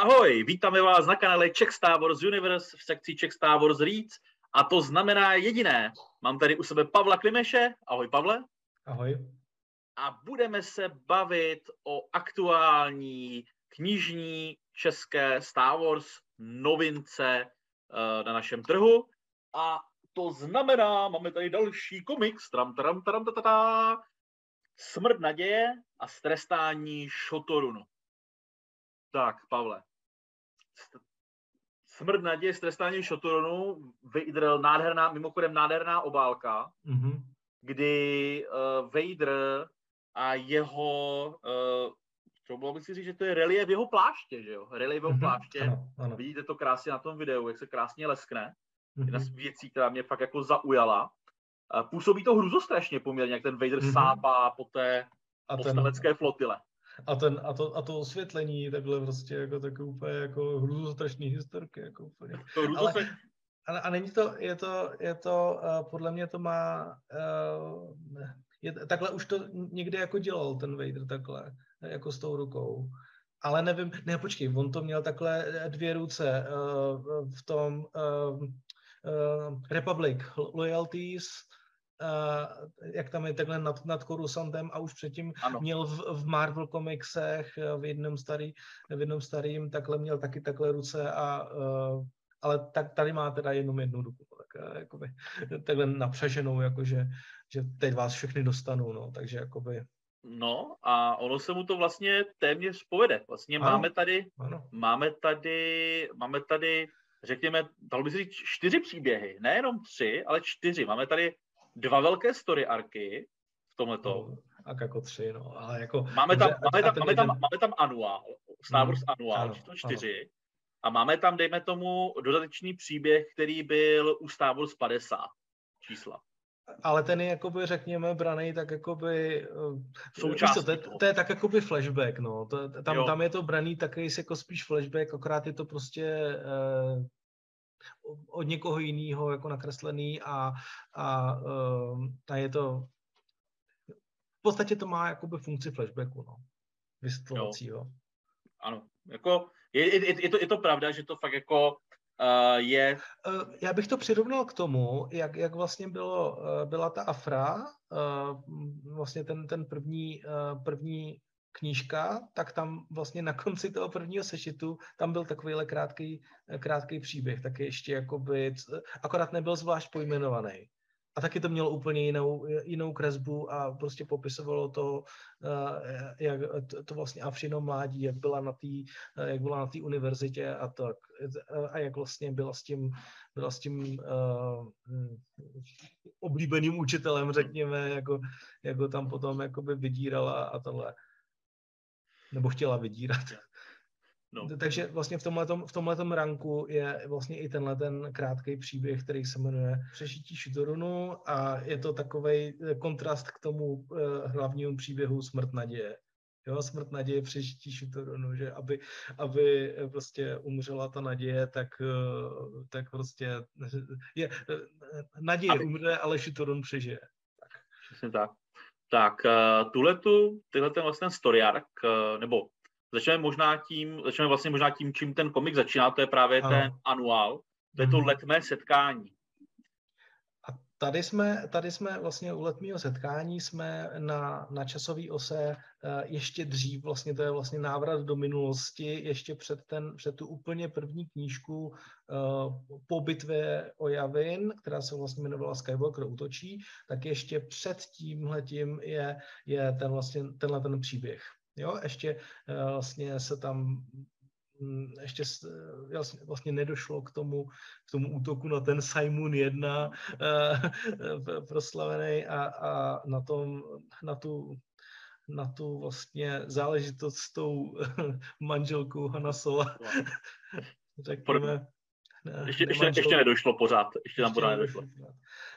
Ahoj, vítáme vás na kanále Czech Star Wars Universe v sekci Czech Star Wars Reads a to znamená jediné. Mám tady u sebe Pavla Klimeše. Ahoj Pavle. Ahoj. A budeme se bavit o aktuální knižní české Star Wars novince uh, na našem trhu. A to znamená, máme tady další komiks, tram, tram, tram, ta, ta, ta, Smrt naděje a strestání Šotorunu. Tak, Pavle. Smrt naděje, strestání Šotorunu, Vader, nádherná, mimochodem nádherná obálka, mm-hmm. kdy uh, Vader a jeho, uh, to bylo bych si říct, že to je relief jeho pláště, že jo? Relief jeho mm-hmm. pláště. Ano, ano. Vidíte to krásně na tom videu, jak se krásně leskne. Mm-hmm. Jedna z věcí, která mě fakt jako zaujala. Působí to hruzostrašně poměrně, jak ten Vader mm-hmm. sápá po té a ten, flotile. A, ten, a, to, a to osvětlení takhle prostě jako takové úplně jako hruzostrašný historky. Jako úplně. To Ale, a, a není to, je to, je to uh, podle mě to má, uh, je, takhle už to někde jako dělal ten Vader takhle, jako s tou rukou. Ale nevím, ne počkej, on to měl takhle dvě ruce uh, v tom uh, uh, Republic Loyalties, jak tam je takhle nad, nad Korusantem a už předtím ano. měl v, v Marvel komiksech eh, v jednom starý, v jednom starým takhle měl taky takhle ruce a uh, ale tak tady má teda jenom jednu ruku, tak, uh, jakoby, takhle napřeženou, jakože, že teď vás všechny dostanu, no, takže jakoby... No a ono se mu to vlastně téměř povede. Vlastně ano. máme tady, ano. máme tady, máme tady, řekněme, dalo by se říct čtyři příběhy, nejenom tři, ale čtyři. Máme tady dva velké story arky v tomhleto. No, a jako tři, no, ale jako... Máme tam, máme tam, máme tam, máme tam anuál, Star Wars hmm, anuál, ano, číslo čtyři. Ano. A máme tam, dejme tomu, dodatečný příběh, který byl u Star Wars 50 čísla. Ale ten je, jakoby, řekněme, braný tak jakoby... Eh, Součástí to, je, to je tak jakoby flashback, no. To, tam, tam je to braný taky jako spíš flashback, akorát je to prostě eh, od někoho jiného jako nakreslený a, a, ehm, a je to v podstatě to má jakoby funkci flashbacku, no, vysvětlovacího. Ano, jako je, je, je, to, je to pravda, že to fakt jako uh, je... Uh, já bych to přirovnal k tomu, jak, jak vlastně bylo, uh, byla ta afra, uh, vlastně ten, ten první, uh, první knížka, tak tam vlastně na konci toho prvního sešitu tam byl takovýhle krátký, krátký příběh, taky ještě jakoby, akorát nebyl zvlášť pojmenovaný. A taky to mělo úplně jinou, jinou kresbu a prostě popisovalo to, eh, jak to vlastně Afřino mládí, jak byla na té jak byla na té univerzitě a tak. A jak vlastně byla s tím, byla s tím uh, oblíbeným učitelem, řekněme, jako, jako tam potom jakoby vydírala a tohle nebo chtěla vydírat. No. Takže vlastně v tomhletom, v tomhletom ranku je vlastně i tenhle ten krátký příběh, který se jmenuje Přežití Šitorunu a je to takový kontrast k tomu uh, hlavnímu příběhu Smrt naděje. Jo, smrt naděje, přežití Šitorunu, že aby, aby prostě umřela ta naděje, tak, tak prostě je, naděje aby... umře, ale Šitorun přežije. Tak. Přesně tak. Tak uh, tuhletu, tyhle ten vlastně story arc, uh, nebo začneme možná tím, začneme vlastně možná tím, čím ten komik začíná, to je právě ano. ten anuál, to je to mhm. letmé setkání. Tady jsme, tady jsme vlastně u letního setkání jsme na, na časové ose uh, ještě dřív, vlastně to je vlastně návrat do minulosti, ještě před, ten, před tu úplně první knížku uh, po bitvě o Javin, která se vlastně jmenovala Skywalker útočí, tak ještě před tímhletím je, je ten vlastně, tenhle ten příběh. Jo, ještě uh, vlastně se tam ještě vlastně, vlastně nedošlo k tomu, k tomu útoku na ten Simon 1 uh, proslavený a, a na, tom, na tu na tu vlastně záležitost s tou manželkou Hanna Sola. Řekněme, ne, ještě, ještě, ještě nedošlo pořád, ještě tam pořád nedošlo.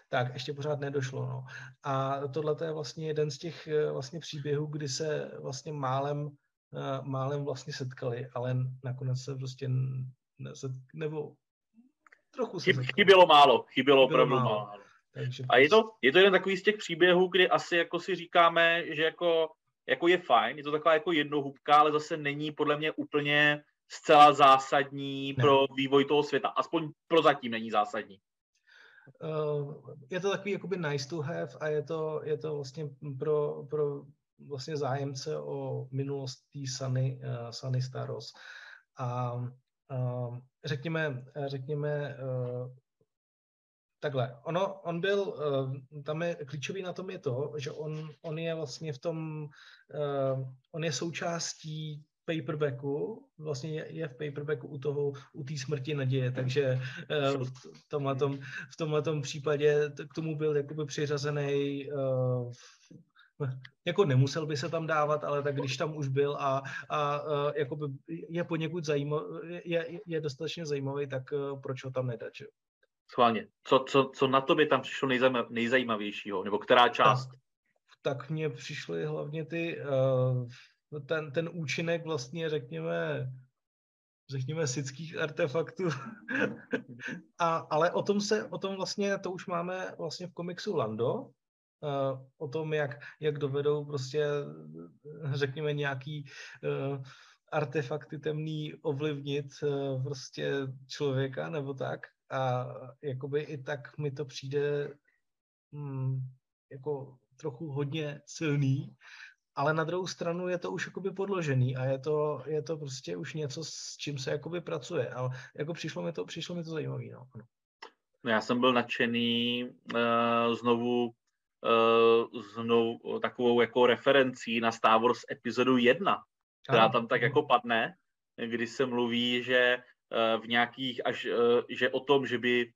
Tak, ještě pořád nedošlo. No. A tohle je vlastně jeden z těch vlastně příběhů, kdy se vlastně málem málem vlastně setkali, ale nakonec se prostě neset, nebo trochu se setkali. Chybělo málo, chybělo opravdu málo. málo. Takže a je to, je to jeden takový z těch příběhů, kdy asi jako si říkáme, že jako, jako je fajn, je to taková jako jednohubka, ale zase není podle mě úplně zcela zásadní ne. pro vývoj toho světa. Aspoň pro zatím není zásadní. Uh, je to takový jakoby nice to have a je to, je to vlastně pro, pro vlastně zájemce o minulost té Sunny, uh, Sunny Staros. A uh, řekněme, řekněme uh, takhle, ono, on byl, tam je, klíčový na tom je to, že on, on je vlastně v tom, on je součástí paperbacku, vlastně je, je v paperbacku u toho, u té smrti naděje, takže v tomhle, tom, v tomhle tom případě k tomu byl jakoby přiřazený jako nemusel by se tam dávat, ale tak když tam už byl a, a uh, jakoby je poněkud zajímavý, je, je dostatečně zajímavý, tak uh, proč ho tam nedat, že? Schválně. Co, co, co na tobě tam přišlo nejzajímav, nejzajímavějšího? Nebo která část? Tak, tak mně přišly hlavně ty, uh, ten, ten účinek vlastně, řekněme, řekněme, sických artefaktů. A, ale o tom se, o tom vlastně, to už máme vlastně v komiksu Lando, o tom, jak, jak dovedou prostě, řekněme, nějaký uh, artefakty temný ovlivnit uh, prostě člověka nebo tak. A jakoby i tak mi to přijde hmm, jako trochu hodně silný, ale na druhou stranu je to už jakoby podložený a je to, je to prostě už něco, s čím se jakoby pracuje. Ale jako přišlo mi to, přišlo mi to zajímavé. No. no. já jsem byl nadšený uh, znovu znovu takovou jako referencí na Star Wars epizodu 1, která tam tak jako padne, kdy se mluví, že Eh, v nějakých, až, eh, že o tom, že by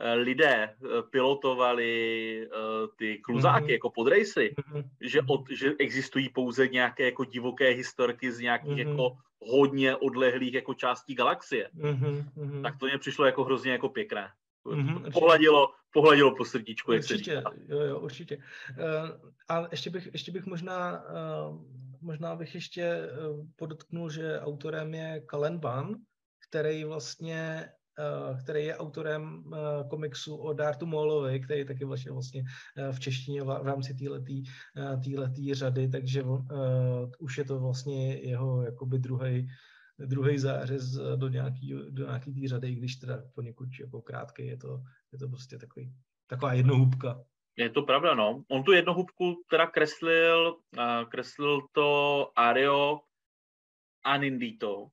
eh, lidé pilotovali ty kluzáky mm-hmm. jako podrajsy, mm-hmm. že, od, že existují pouze nějaké jako divoké historky z nějakých mm-hmm. jako hodně odlehlých jako částí galaxie. Mm-hmm. Tak to mě přišlo jako hrozně jako pěkné. Mm-hmm, pohladilo, pohladilo po srdíčku, jak určitě, se říká. Jo, jo, určitě. Uh, a ještě bych, ještě bych možná, uh, možná bych ještě uh, podotknul, že autorem je Kalen Ban, který vlastně eh, který je autorem eh, komiksu o Dartu Maulovi, který taky vlastně, vlastně v češtině v rámci téhletý, eh, téhletý řady, takže uh, už je to vlastně jeho jakoby druhý druhý zářez do nějaký, do nějaký té řady, když teda poněkud jako krátký, je to, je to prostě takový, taková jednohubka. Je to pravda, no. On tu jednohubku teda kreslil, uh, kreslil to Ario Anindito. Uh,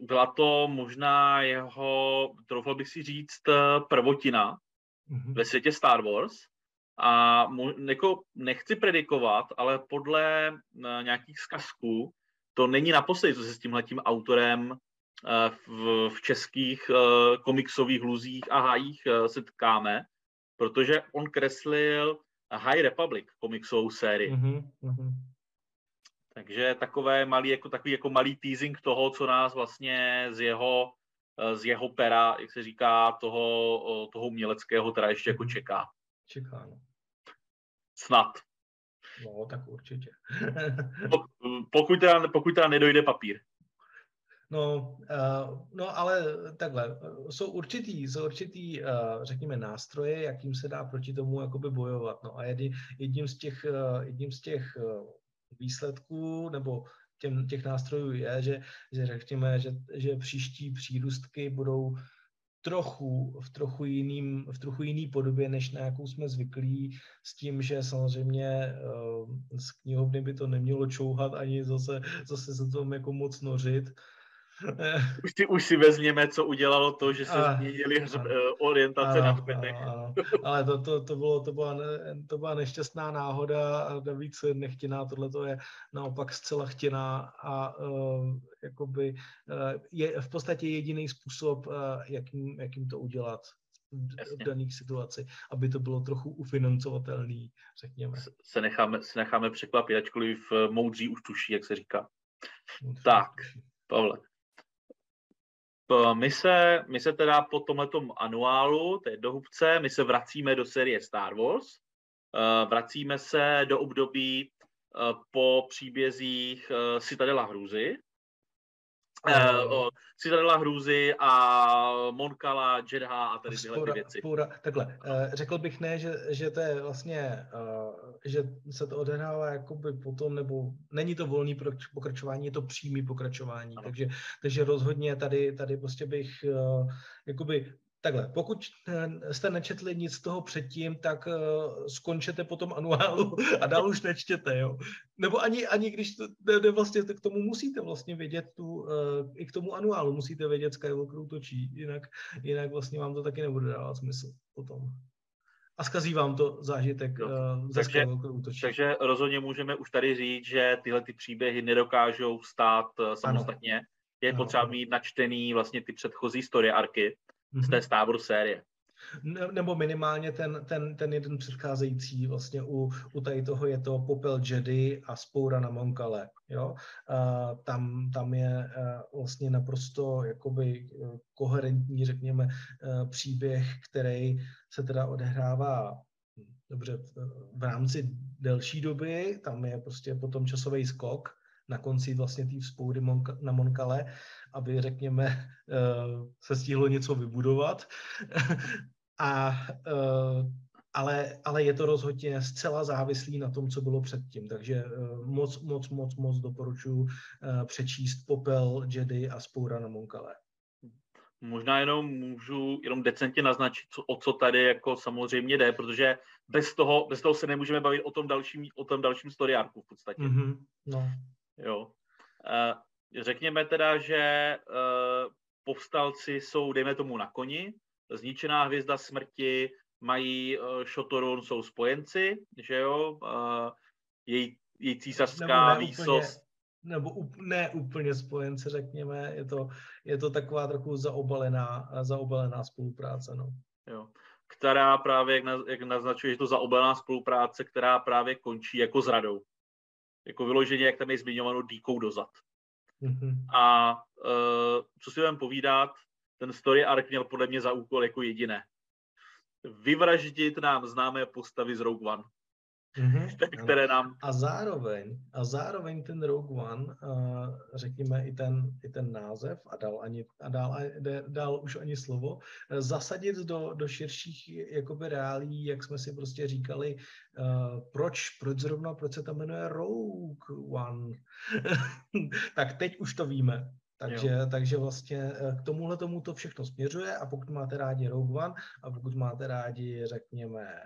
byla to možná jeho, troufal bych si říct, prvotina mm-hmm. ve světě Star Wars. A mu, jako nechci predikovat, ale podle uh, nějakých zkazků to není naposledy, co se s tímhletím autorem v, v českých uh, komiksových luzích a hájích uh, setkáme, protože on kreslil High Republic komiksovou sérii. Mm-hmm. Takže takové malý, jako, takový jako malý teasing toho, co nás vlastně z jeho, eh, z jeho pera, jak se říká, toho, toho uměleckého teda ještě jako mhm. čeká. Čeká, no. Snad. No, tak určitě. pokud, teda, pokud teda nedojde papír. No, uh, no ale takhle, jsou určitý, jsou určitý, uh, řekněme, nástroje, jakým se dá proti tomu jakoby bojovat. No a jedním z těch, jedním z těch výsledků nebo těm, těch nástrojů je, že, že řekněme, že, že příští přírůstky budou trochu, v trochu, jiným, v trochu jiný podobě, než na jakou jsme zvyklí, s tím, že samozřejmě z knihovny by to nemělo čouhat ani zase, zase se tom jako moc nořit, už, si, už si vezměme, co udělalo to, že se a, změnili hřb, a, orientace na hřbetech. Ale to, to, to, bylo, to, byla, to byla nešťastná náhoda a navíc nechtěná. Tohle to je naopak zcela chtěná a uh, jakoby, uh, je v podstatě jediný způsob, uh, jakým, jakým to udělat v daných situaci, aby to bylo trochu ufinancovatelný, řekněme. Se necháme, se necháme překvapit, ačkoliv moudří už tuší, jak se říká. Moudří tak, Pavle, my se, my se teda po tomhletom anuálu, té dohubce, my se vracíme do série Star Wars, vracíme se do období po příbězích Citadela hrůzy, Uh, Citadela hrůzy a Monkala, Jedha a tady tyhle ty věci. Spoura, takhle, uh, řekl bych ne, že, že to je vlastně, uh, že se to odehrává jakoby potom, nebo není to volný pokračování, je to přímý pokračování, takže, takže rozhodně tady, tady prostě bych uh, jakoby Takhle, pokud jste nečetli nic z toho předtím, tak uh, skončete po tom anuálu a dál už nečtěte, jo. Nebo ani, ani když to, ne, vlastně k tomu musíte vlastně vědět tu, uh, i k tomu anuálu musíte vědět Skywalker útočí, jinak, jinak vlastně vám to taky nebude dávat smysl potom. A zkazí vám to zážitek uh, ze takže, útočí. Takže rozhodně můžeme už tady říct, že tyhle ty příběhy nedokážou stát uh, samostatně. Ano. Je potřeba mít načtený vlastně ty předchozí story arky, z té mhm. Wars série. Nebo minimálně ten, ten, ten jeden předcházející, vlastně u, u tady toho je to Popel Jedi a Spoura na Monkale. Jo? A tam, tam je vlastně naprosto jakoby e, koherentní, řekněme, e, příběh, který se teda odehrává dobře v rámci delší doby, tam je prostě potom časový skok, na konci vlastně té vzpoury na Monkale, aby, řekněme, eh, se stihlo něco vybudovat. A, eh, ale, ale je to rozhodně zcela závislý na tom, co bylo předtím. Takže eh, moc, moc, moc, moc doporučuji přečíst Popel, Jedi a Spoura na Monkale. Možná jenom můžu jenom decentně naznačit, co, o co tady jako samozřejmě jde, protože bez toho, bez toho se nemůžeme bavit o tom dalším, o tom dalším story arku v podstatě. Mm-hmm, no. Jo. Řekněme teda, že povstalci jsou, dejme tomu, na koni, zničená hvězda smrti, mají Šotorun, jsou spojenci, že jo, její, její císařská výsost. Nebo ne úplně spojence, řekněme, je to, je to taková trochu zaobalená, zaobalená spolupráce, no. Jo. Která právě, jak, jak naznačuje, že to zaobalená spolupráce, která právě končí jako zradou jako vyloženě, jak tam je zmiňováno, dýkou dozad. Mm-hmm. A uh, co si budeme povídat, ten story arc měl podle mě za úkol jako jediné. Vyvraždit nám známé postavy z Rogue One mm-hmm. které nám... A zároveň, a zároveň ten Rogue One, uh, řekněme i ten, i ten název a dál, ani, a dál, a dál už ani slovo, uh, zasadit do, do širších jakoby reálí, jak jsme si prostě říkali, uh, proč, proč zrovna, proč se tam jmenuje Rogue One. tak teď už to víme. Takže, takže vlastně k tomuhle tomu to všechno směřuje a pokud máte rádi Rogue One a pokud máte rádi, řekněme,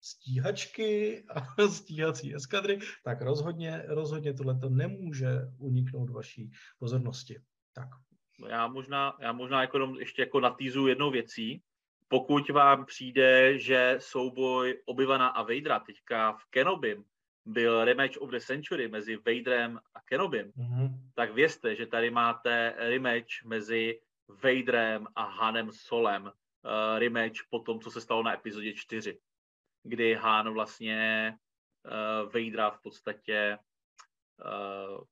stíhačky a stíhací eskadry, tak rozhodně, rozhodně tohle nemůže uniknout vaší pozornosti. Tak. No já možná, já možná jako ještě jako natýzu jednou věcí. Pokud vám přijde, že souboj Obyvana a Vadera teďka v Kenobim byl rematch of the century mezi Vaderem a Kenobim, mm-hmm. tak vězte, že tady máte rematch mezi Vaderem a Hanem Solem. Uh, rematch po tom, co se stalo na epizodě 4 kdy Han vlastně uh, Vadera v podstatě uh,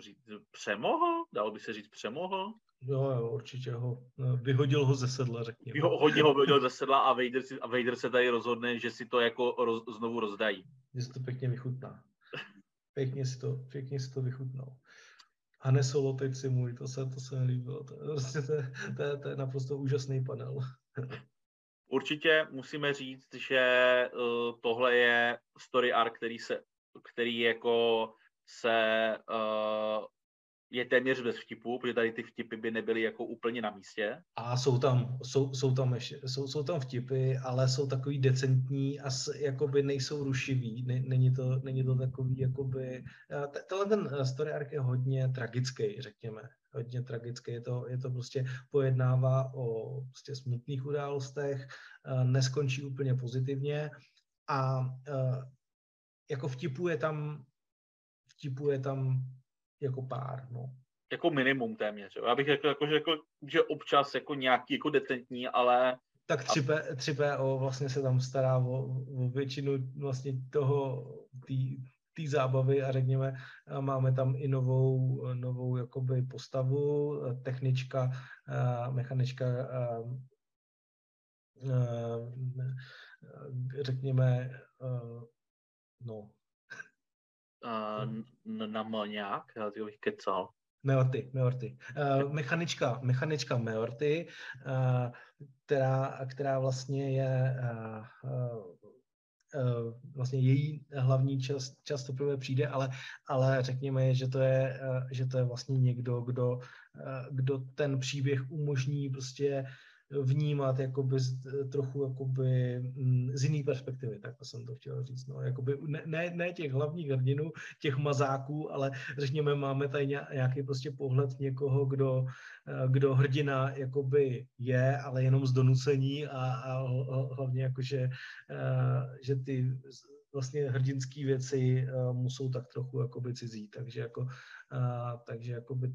říct, přemohl, dalo by se říct přemohl. Jo, jo, určitě ho, eh, vyhodil ho ze sedla, řekněme. Jo, hodně ho vyhodil ze sedla a Vader, si, a Vader se tady rozhodne, že si to jako roz, znovu rozdají. Že to pěkně vychutná. Pěkně si to, pěkně si to vychutnal. Hane Solo, teď si můj, to se, to se mi líbilo. To, prostě to, to, to je naprosto úžasný panel. Určitě musíme říct, že uh, tohle je story arc, který se, který jako se uh, je téměř bez vtipů, protože tady ty vtipy by nebyly jako úplně na místě. A jsou tam, jsou, jsou tam, ještě, jsou, jsou tam vtipy, ale jsou takový decentní a s, jakoby nejsou rušivý. Není to, není to takový, jakoby... Tenhle ten story arc je hodně tragický, řekněme hodně tragické. Je to, je to prostě pojednává o prostě smutných událostech, eh, neskončí úplně pozitivně a eh, jako vtipuje tam, vtipuje tam jako pár, no. Jako minimum téměř. Já bych řekl, jako, že, jako, že občas jako nějaký jako decentní, ale tak 3 3PO vlastně se tam stará o, o většinu vlastně toho, tý, té zábavy a řekněme, máme tam i novou, novou jakoby postavu, technička, mechanička, řekněme, no. Uh, na nějak, já bych kecal. Meorty, Meorty. Uh, mechanička, mechanička Meorty, uh, která, která vlastně je uh, vlastně její hlavní čas, čas teprve přijde, ale, ale řekněme, že to je, že to je vlastně někdo, kdo, kdo ten příběh umožní prostě vnímat jakoby trochu jakoby mm, z jiné perspektivy, tak to jsem to chtěl říct. No, jakoby ne, ne těch hlavních hrdinů, těch mazáků, ale řekněme, máme tady nějaký prostě pohled někoho, kdo, eh, kdo hrdina jakoby je, ale jenom z donucení a, a hlavně jakože, eh, že ty vlastně hrdinské věci eh, musou tak trochu jakoby cizí, takže jako, takže jakoby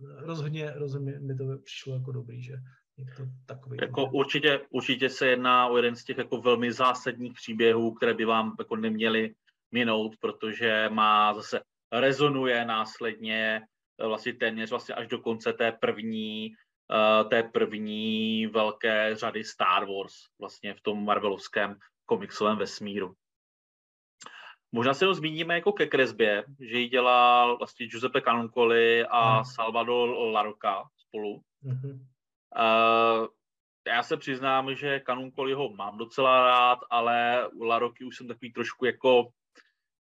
rozhodně, rozhodně mi to přišlo jako dobrý, že je to takový jako určitě, určitě se jedná o jeden z těch jako velmi zásadních příběhů, které by vám jako neměly minout, protože má zase rezonuje následně eh, vlastně téměř vlastně až do konce té první, uh, té první velké řady Star Wars vlastně v tom Marvelovském komiksovém vesmíru. Možná se ho zmíníme jako ke kresbě, že ji dělal vlastně Giuseppe Canoncoli a Salvador Larocca spolu. Mm-hmm. Uh, já se přiznám, že ho mám docela rád, ale u Laroky už jsem takový trošku jako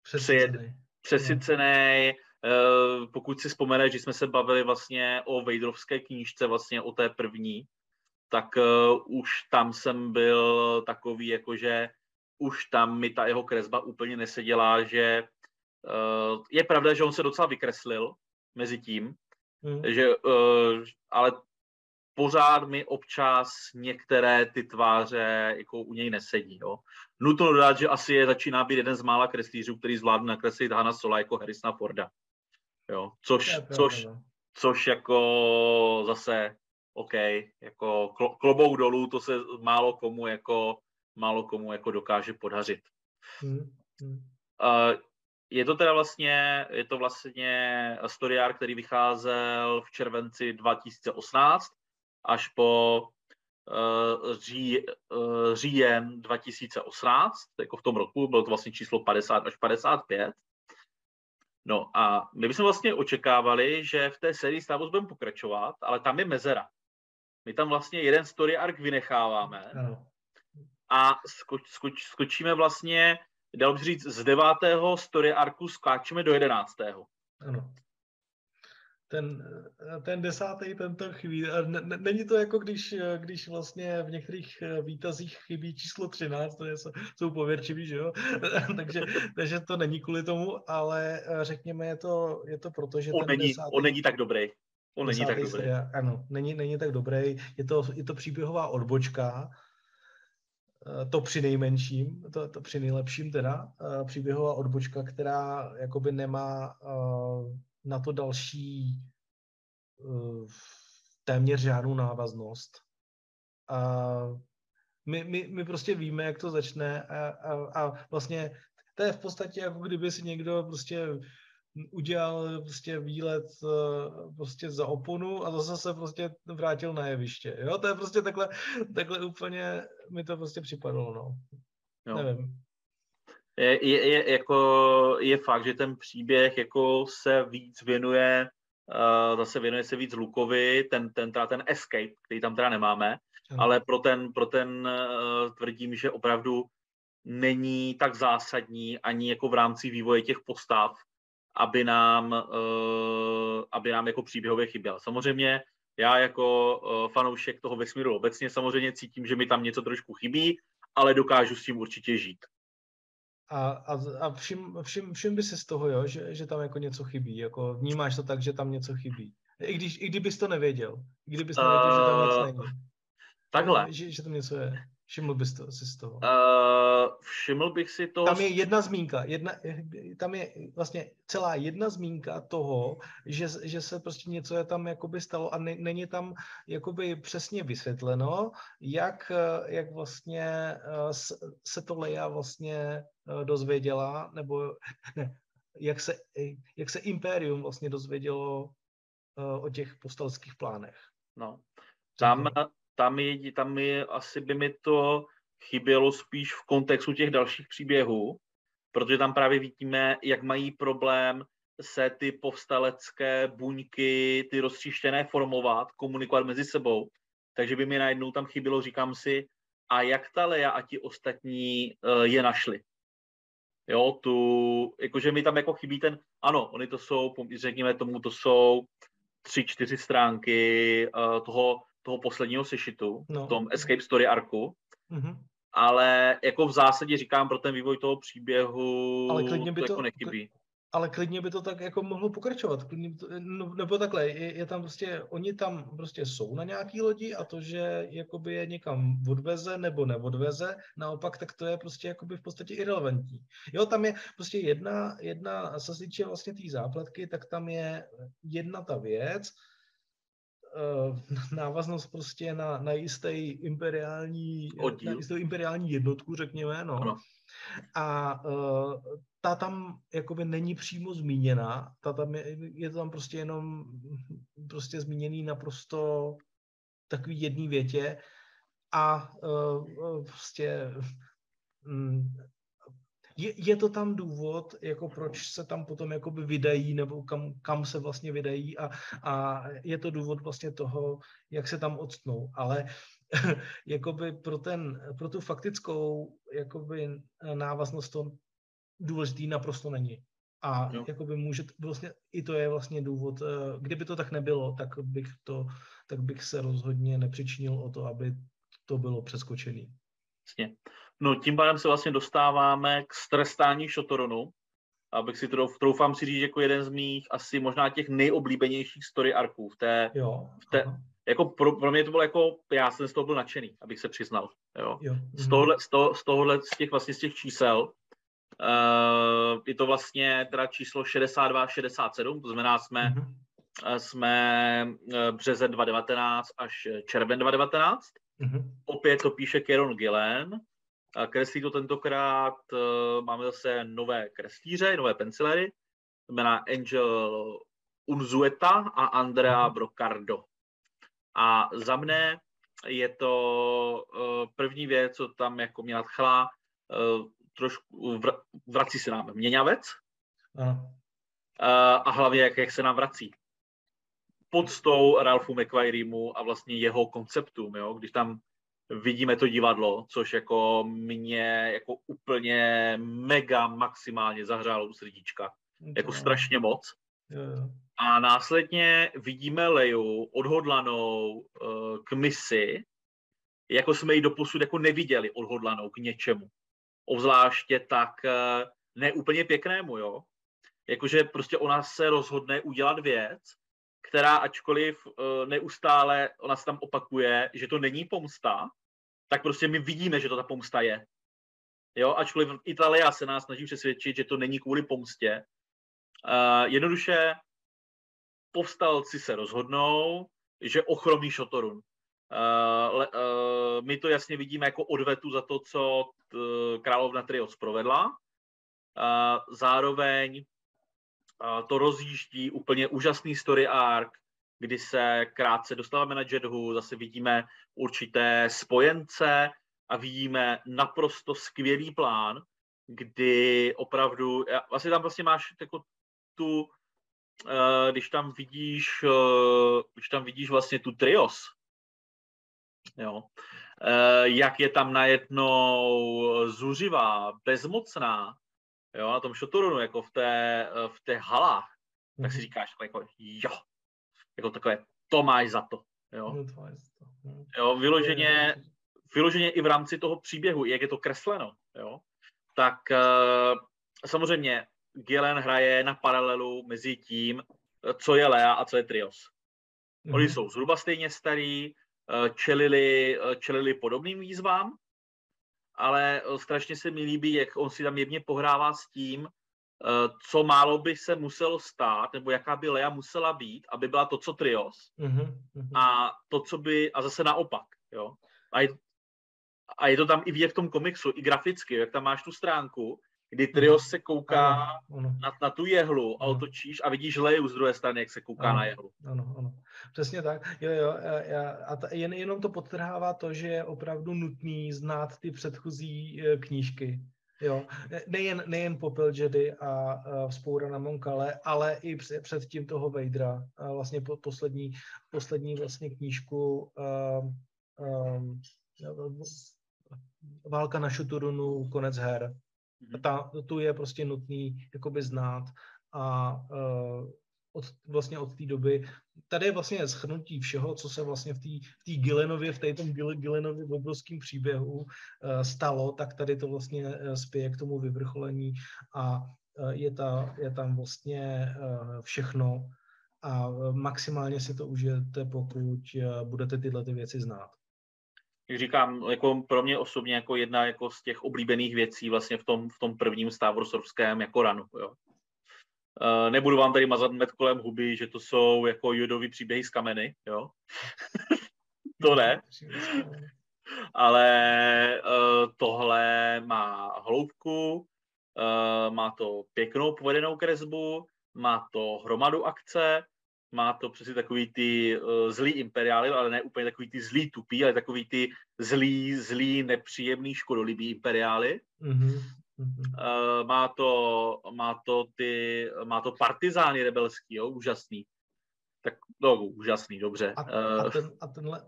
přesycený. přesycený. Uh, pokud si vzpomeneš, že jsme se bavili vlastně o Vejdrovské knížce, vlastně o té první, tak uh, už tam jsem byl takový, jakože už tam mi ta jeho kresba úplně neseděla, že uh, je pravda, že on se docela vykreslil mezi tím, hmm. že, uh, ale pořád mi občas některé ty tváře jako u něj nesedí. Jo. Nutno dodat, že asi je začíná být jeden z mála kreslířů, který zvládne nakreslit Hanna Sola jako Harrisona Forda. Jo. Což, což, no. což jako zase OK, jako klobouk dolů, to se málo komu jako, málo komu jako dokáže podařit. Hmm. Hmm. Uh, je to teda vlastně, je to vlastně storiár, který vycházel v červenci 2018 až po uh, ří, uh, říjen 2018, jako v tom roku, bylo to vlastně číslo 50 až 55. No a my bychom vlastně očekávali, že v té sérii Star Wars budeme pokračovat, ale tam je mezera. My tam vlastně jeden story arc vynecháváme a skoč, skoč, skočíme vlastně, dal bych říct, z devátého story arku skáčeme do jedenáctého. Ano ten, ten desátý, ten to chybí. Není to jako když, když vlastně v některých výtazích chybí číslo 13, to je, jsou pověrčiví, že jo? takže, takže to není kvůli tomu, ale řekněme, je to, je to proto, že on, ten není, desátý, on není tak dobrý. On není tak dobrý. ano, není, není tak dobrý. Je to, je to příběhová odbočka, to při nejmenším, to, to při nejlepším teda, příběhová odbočka, která jakoby nemá na to další uh, téměř žádnou návaznost. A my, my, my prostě víme, jak to začne a, a, a vlastně to je v podstatě jako kdyby si někdo prostě udělal prostě výlet eh, prostě za oponu a zase se prostě vrátil na jeviště. Jo, to je prostě takhle, takhle úplně mi to prostě připadlo, no. Jo. Nevím je, je, je, jako, je fakt, že ten příběh jako se víc věnuje, uh, zase věnuje se víc Lukovi, ten, ten, teda ten escape, který tam teda nemáme, hmm. ale pro ten, pro ten uh, tvrdím, že opravdu není tak zásadní ani jako v rámci vývoje těch postav, aby nám, uh, aby nám jako příběhově chyběl. Samozřejmě já jako uh, fanoušek toho vesmíru obecně samozřejmě cítím, že mi tam něco trošku chybí, ale dokážu s tím určitě žít. A, a, a všim, všim, všim by si z toho, jo, že, že tam jako něco chybí. Jako vnímáš to tak, že tam něco chybí. I, když, i kdybys to nevěděl. I kdybys nevěděl, uh, že tam nic není. Takhle. Že, že tam něco je. Všiml bys to, si z toho? Uh, všiml bych si to... Tam je jedna zmínka, jedna, tam je vlastně celá jedna zmínka toho, že, že se prostě něco je tam jakoby stalo a ne, není tam jakoby přesně vysvětleno, jak, jak vlastně eh, se to Leia vlastně eh, dozvěděla, nebo ne, jak se, jak se Imperium vlastně dozvědělo eh, o těch postalských plánech. No, tam, tam, je, tam je, asi by mi to chybělo spíš v kontextu těch dalších příběhů, protože tam právě vidíme, jak mají problém se ty povstalecké buňky, ty roztříštěné formovat, komunikovat mezi sebou. Takže by mi najednou tam chybilo, říkám si, a jak ta Leia a ti ostatní uh, je našli. Jo, tu, jakože mi tam jako chybí ten, ano, oni to jsou, řekněme tomu, to jsou tři, čtyři stránky uh, toho, toho posledního sešitu no. v tom Escape Story arku. Mm-hmm. Ale jako v zásadě říkám pro ten vývoj toho příběhu ale klidně by to, to jako nechybí ale klidně by to tak jako mohlo pokračovat. Klidně to, no, nebo takhle, je, je, tam prostě, oni tam prostě jsou na nějaký lodi a to, že jakoby je někam odveze nebo neodveze, naopak, tak to je prostě jakoby v podstatě irrelevantní. Jo, tam je prostě jedna, jedna, co se týče vlastně té zápletky, tak tam je jedna ta věc, návaznost prostě na, na jistý imperiální, Oddíl. na jistou imperiální jednotku, řekněme, no. Ano. A uh, ta tam jakoby není přímo zmíněna, ta tam je, je to tam prostě jenom prostě zmíněný naprosto takový jedný větě a uh, prostě um, je, je to tam důvod, jako proč se tam potom jakoby vydají, nebo kam, kam se vlastně vydají a, a je to důvod vlastně toho, jak se tam odstnou. Ale jakoby pro, ten, pro tu faktickou jakoby návaznost to důležitý naprosto není. A jo. jakoby může, vlastně, i to je vlastně důvod, eh, kdyby to tak nebylo, tak bych, to, tak bych se rozhodně nepřičinil o to, aby to bylo přeskočený. Jasně. No tím pádem se vlastně dostáváme k strestání Šotoronu, abych si trouf, troufám si říct jako jeden z mých asi možná těch nejoblíbenějších story arků v té, jo, v té jako pro, pro, mě to bylo jako, já jsem z toho byl nadšený, abych se přiznal, jo. jo. Z, tohohle, z, toho, z tohohle, z těch vlastně z těch čísel, uh, je to vlastně teda číslo 62-67, to znamená jsme, mm-hmm. jsme březen 2019 až červen 2019. Mm-hmm. Opět to píše Kieron Gillen, Kreslí to tentokrát, uh, máme zase nové kreslíře, nové pencilery, to znamená Angel Unzueta a Andrea mhm. Brocardo. A za mne je to uh, první věc, co tam jako mě nadchla, uh, trošku vr- vrací se nám měňavec uh, a hlavně jak, jak se nám vrací. Pod tou Ralphu McQuarriemu a vlastně jeho konceptům, jo? když tam vidíme to divadlo, což jako mě jako úplně mega maximálně zahřálo u srdíčka. Jako strašně moc. A následně vidíme Leju odhodlanou uh, k misi, jako jsme ji doposud jako neviděli odhodlanou k něčemu. Obzvláště tak uh, neúplně pěknému, jo. Jakože prostě ona se rozhodne udělat věc, která ačkoliv uh, neustále, ona se tam opakuje, že to není pomsta, tak prostě my vidíme, že to ta pomsta je. Jo, ačkoliv Italia se nás snaží přesvědčit, že to není kvůli pomstě. Uh, jednoduše povstalci se rozhodnou, že ochromí Šotorun. Uh, uh, my to jasně vidíme jako odvetu za to, co královna Trios provedla. Uh, zároveň to rozjíždí úplně úžasný story arc, kdy se krátce dostáváme na Jedhu, zase vidíme určité spojence a vidíme naprosto skvělý plán, kdy opravdu, vlastně tam vlastně máš jako tu, uh, když tam vidíš, uh, když tam vidíš vlastně tu trios, jo, uh, jak je tam najednou zuřivá, bezmocná, jo, na tom šotorunu, jako v té, v té halách, mm-hmm. tak si mhm. říkáš jako, jo, jako takové, to máš za to. Jo, no, jo vyloženě, vyloženě i v rámci toho příběhu, jak je to kresleno, jo, tak uh, samozřejmě Gillen hraje na paralelu mezi tím, co je Lea a co je Trios. Mm-hmm. Oni jsou zhruba stejně starý, eh, čelili, eh, čelili podobným výzvám, ale strašně se mi líbí, jak on si tam jemně pohrává s tím, Eh, co málo by se muselo stát, nebo jaká by Lea musela být, aby byla to, co Trios. Mm-hmm. A to, co by, a zase naopak, jo. A je, a je to tam i vidět v tom komiksu, i graficky, jak tam máš tu stránku, kdy Trios mhm. se kouká ano, ano. Na, na tu jehlu a otočíš a vidíš Leju z druhé strany, jak se kouká ano, na jehlu. Ano, ano. Přesně tak. Jo, jo. Já, a ta, jen, jenom to podtrhává to, že je opravdu nutný znát ty předchozí e, knížky Jo, nejen, nejen popel Jedi a, a vzpoura na Monkale, ale i před, předtím toho Vadera. A vlastně po, poslední, poslední vlastně knížku a, a, Válka na Šuturunu, konec her. Mm-hmm. Ta, tu je prostě nutný jakoby znát a uh, od, vlastně od té doby. Tady je vlastně schrnutí všeho, co se vlastně v té v Gilenově, v tom Gilenově obrovském příběhu uh, stalo, tak tady to vlastně uh, spěje k tomu vyvrcholení a uh, je, ta, je tam vlastně uh, všechno a maximálně si to užijete, pokud uh, budete tyhle ty věci znát jak říkám, jako pro mě osobně jako jedna jako z těch oblíbených věcí vlastně v tom, v tom prvním Star Warsovském jako ranu. Jo. Uh, nebudu vám tady mazat med kolem huby, že to jsou jako jodový příběhy z kameny, jo. to ne. Ale uh, tohle má hloubku, uh, má to pěknou povedenou kresbu, má to hromadu akce, má to přesně takový ty uh, zlý imperiály, ale ne úplně takový ty zlý tupý, ale takový ty zlý, zlý, nepříjemný, škodolibý imperiály. Mm-hmm. Uh, má, to, má, to ty, má to partizány rebelský, jo, úžasný. Tak, no, úžasný, dobře. A, uh, a, ten, a, tenhle,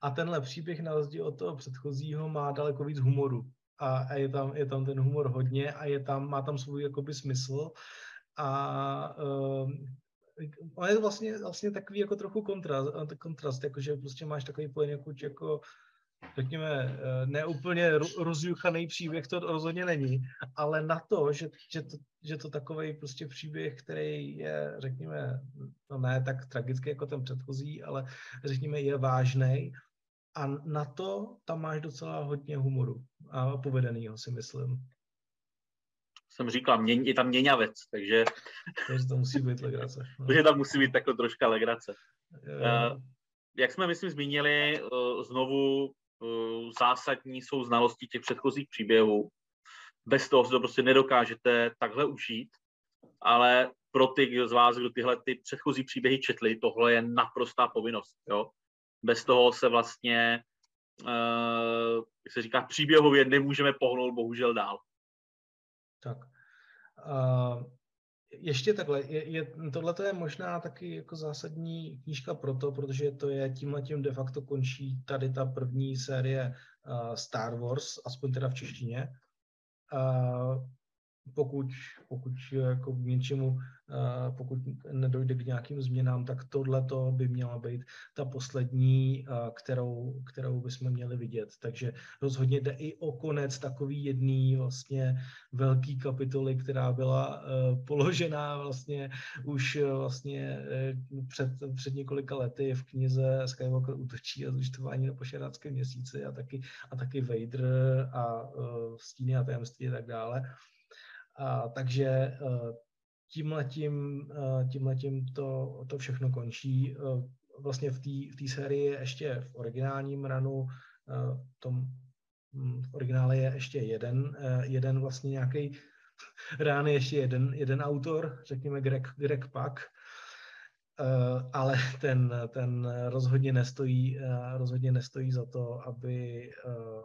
a tenhle příběh na rozdíl od toho předchozího má daleko víc humoru. A, a je, tam, je tam ten humor hodně a je tam, má tam svůj jakoby smysl. A uh, on je vlastně, vlastně takový jako trochu kontrast, kontrast jakože prostě máš takový poněkud jako řekněme, eh, neúplně rozjuchaný příběh to rozhodně není, ale na to, že, že, to, že to takový prostě příběh, který je, řekněme, no ne tak tragický jako ten předchozí, ale řekněme je vážný a na to tam máš docela hodně humoru a povedenýho si myslím jsem říkal, mě, je tam měňavec, takže... Takže to musí být legrace. No. takže tam musí být takhle troška legrace. Uh, jak jsme, myslím, zmínili, uh, znovu uh, zásadní jsou znalosti těch předchozích příběhů. Bez toho si to prostě nedokážete takhle užít, ale pro ty z vás, kdo tyhle ty předchozí příběhy četli, tohle je naprostá povinnost. Jo? Bez toho se vlastně, jak se říká, příběhově nemůžeme pohnout bohužel dál. Tak. Uh, ještě takhle, je, je, tohle je možná taky jako zásadní knížka proto, protože to je tímhle tím de facto končí tady ta první série uh, Star Wars, aspoň teda v češtině. Uh, pokud, pokud jako k něčemu pokud nedojde k nějakým změnám, tak tohle by měla být ta poslední, kterou, kterou bychom měli vidět. Takže rozhodně jde i o konec takový jedný vlastně velký kapitoly, která byla položená vlastně už vlastně před, před několika lety v knize Skywalker útočí a zúčtování na pošerácké měsíci a taky, a taky Vader a stíny a tajemství a tak dále. A, takže tímhletím, eh, tímhletím to, to všechno končí. Eh, vlastně v té v sérii je ještě v originálním ranu, eh, v tom hm, v originále je ještě jeden, jeden vlastně nějaký rán je ještě jeden, jeden autor, řekněme Greg, Greg Pak, ale ten, ten rozhodně nestojí, rozhodně nestojí za to, aby,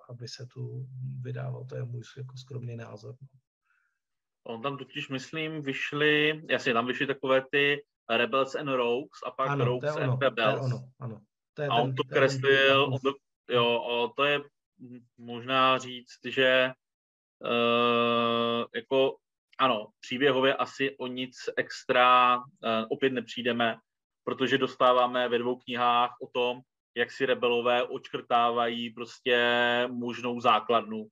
aby se tu vydával. To je můj jako skromný názor. On tam totiž, myslím, vyšly, jasně, tam vyšly takové ty Rebels and Rogues a pak ano, Rogues ono, and Rebels. To ono, ano. To je a on to kreslil, on to, jo, to je možná říct, že uh, jako ano, příběhově asi o nic extra uh, opět nepřijdeme, protože dostáváme ve dvou knihách o tom, jak si rebelové očkrtávají prostě možnou základnu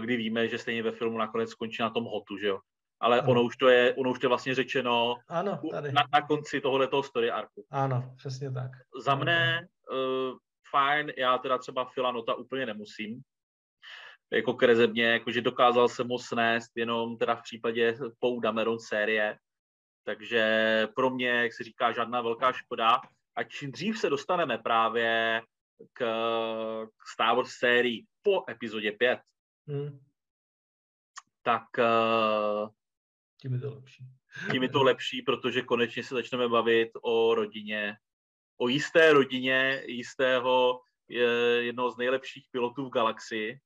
kdy víme, že stejně ve filmu nakonec skončí na tom hotu, že jo. Ale ano. ono už, to je, ono už to je vlastně řečeno ano, tady. Na, na konci tohoto story arku. Ano, přesně tak. Za mne uh, fajn, já teda třeba Filanota úplně nemusím, jako krezebně, jakože dokázal jsem mu snést jenom teda v případě Pou Dameron série, takže pro mě, jak se říká, žádná velká škoda. A čím dřív se dostaneme právě k, k Star Wars sérii po epizodě 5, Hmm. Tak uh, tím je to lepší. Tím je to lepší, protože konečně se začneme bavit o rodině, o jisté rodině, jistého jednoho z nejlepších pilotů v galaxii.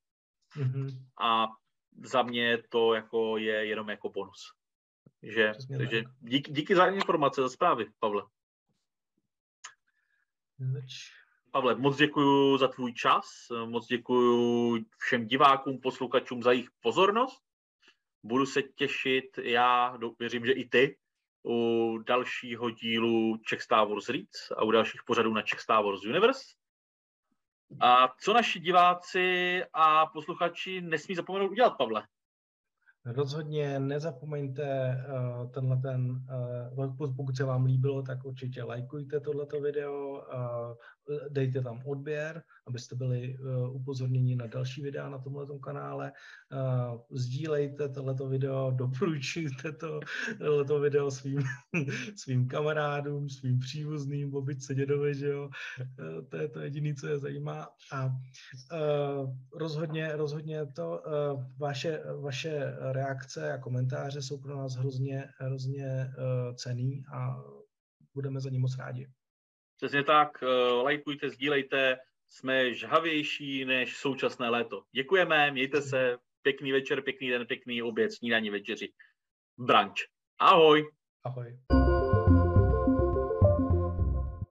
Mm-hmm. A za mě to jako je jenom jako bonus. Že, takže díky, díky za informace, za zprávy, Pavle. Pavle, moc děkuji za tvůj čas, moc děkuji všem divákům, posluchačům za jejich pozornost. Budu se těšit, já věřím, že i ty, u dalšího dílu Czech Star Wars Reads a u dalších pořadů na Czech Star Wars Universe. A co naši diváci a posluchači nesmí zapomenout udělat, Pavle? Rozhodně nezapomeňte uh, tenhle ten, uh, pokud se vám líbilo, tak určitě lajkujte tohleto video, uh, dejte tam odběr, abyste byli uh, upozorněni na další videa na tomhle kanále. Uh, sdílejte tohleto video, doporučujte to, tohleto video svým, svým kamarádům, svým příbuzným, babičce, dědovi, že jo. Uh, to je to jediné, co je zajímá. A uh, rozhodně, rozhodně to, uh, vaše, vaše reakce a komentáře jsou pro nás hrozně, hrozně uh, cený a budeme za ně moc rádi. Přesně tak, uh, lajkujte, sdílejte, jsme žhavější než současné léto. Děkujeme, mějte se, pěkný večer, pěkný den, pěkný oběd, snídaní, večeři, brunch. Ahoj. Ahoj.